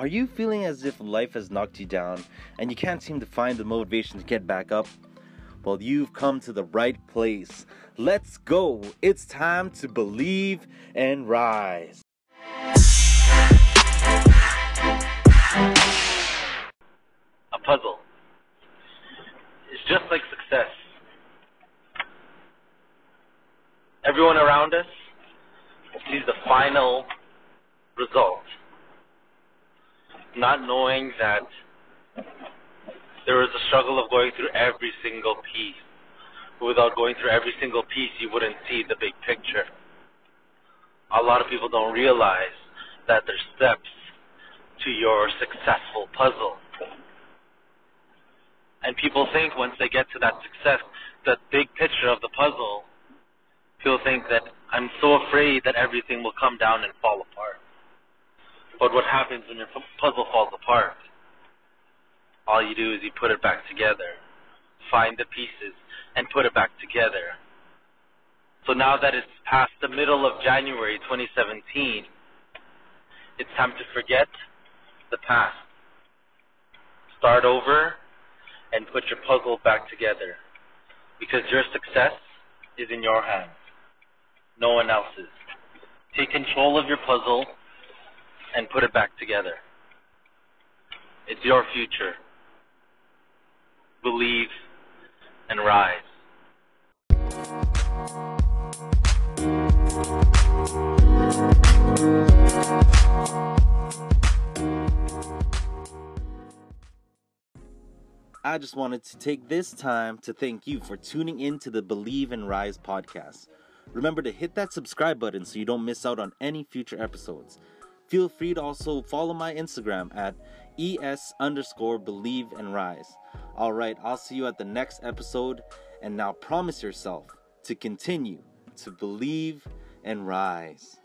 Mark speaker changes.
Speaker 1: Are you feeling as if life has knocked you down and you can't seem to find the motivation to get back up? Well, you've come to the right place. Let's go. It's time to believe and rise.
Speaker 2: A puzzle. It's just like success. Everyone around us sees the final result not knowing that there is a struggle of going through every single piece. Without going through every single piece, you wouldn't see the big picture. A lot of people don't realize that there's steps to your successful puzzle. And people think once they get to that success, that big picture of the puzzle, people think that I'm so afraid that everything will come down and fall apart. But what happens when your puzzle falls apart? All you do is you put it back together, find the pieces, and put it back together. So now that it's past the middle of January 2017, it's time to forget the past. Start over and put your puzzle back together. Because your success is in your hands, no one else's. Take control of your puzzle and put it back together. It's your future. Believe and rise.
Speaker 1: I just wanted to take this time to thank you for tuning in to the Believe and Rise podcast. Remember to hit that subscribe button so you don't miss out on any future episodes. Feel free to also follow my Instagram at es underscore believe and rise. All right, I'll see you at the next episode. And now promise yourself to continue to believe and rise.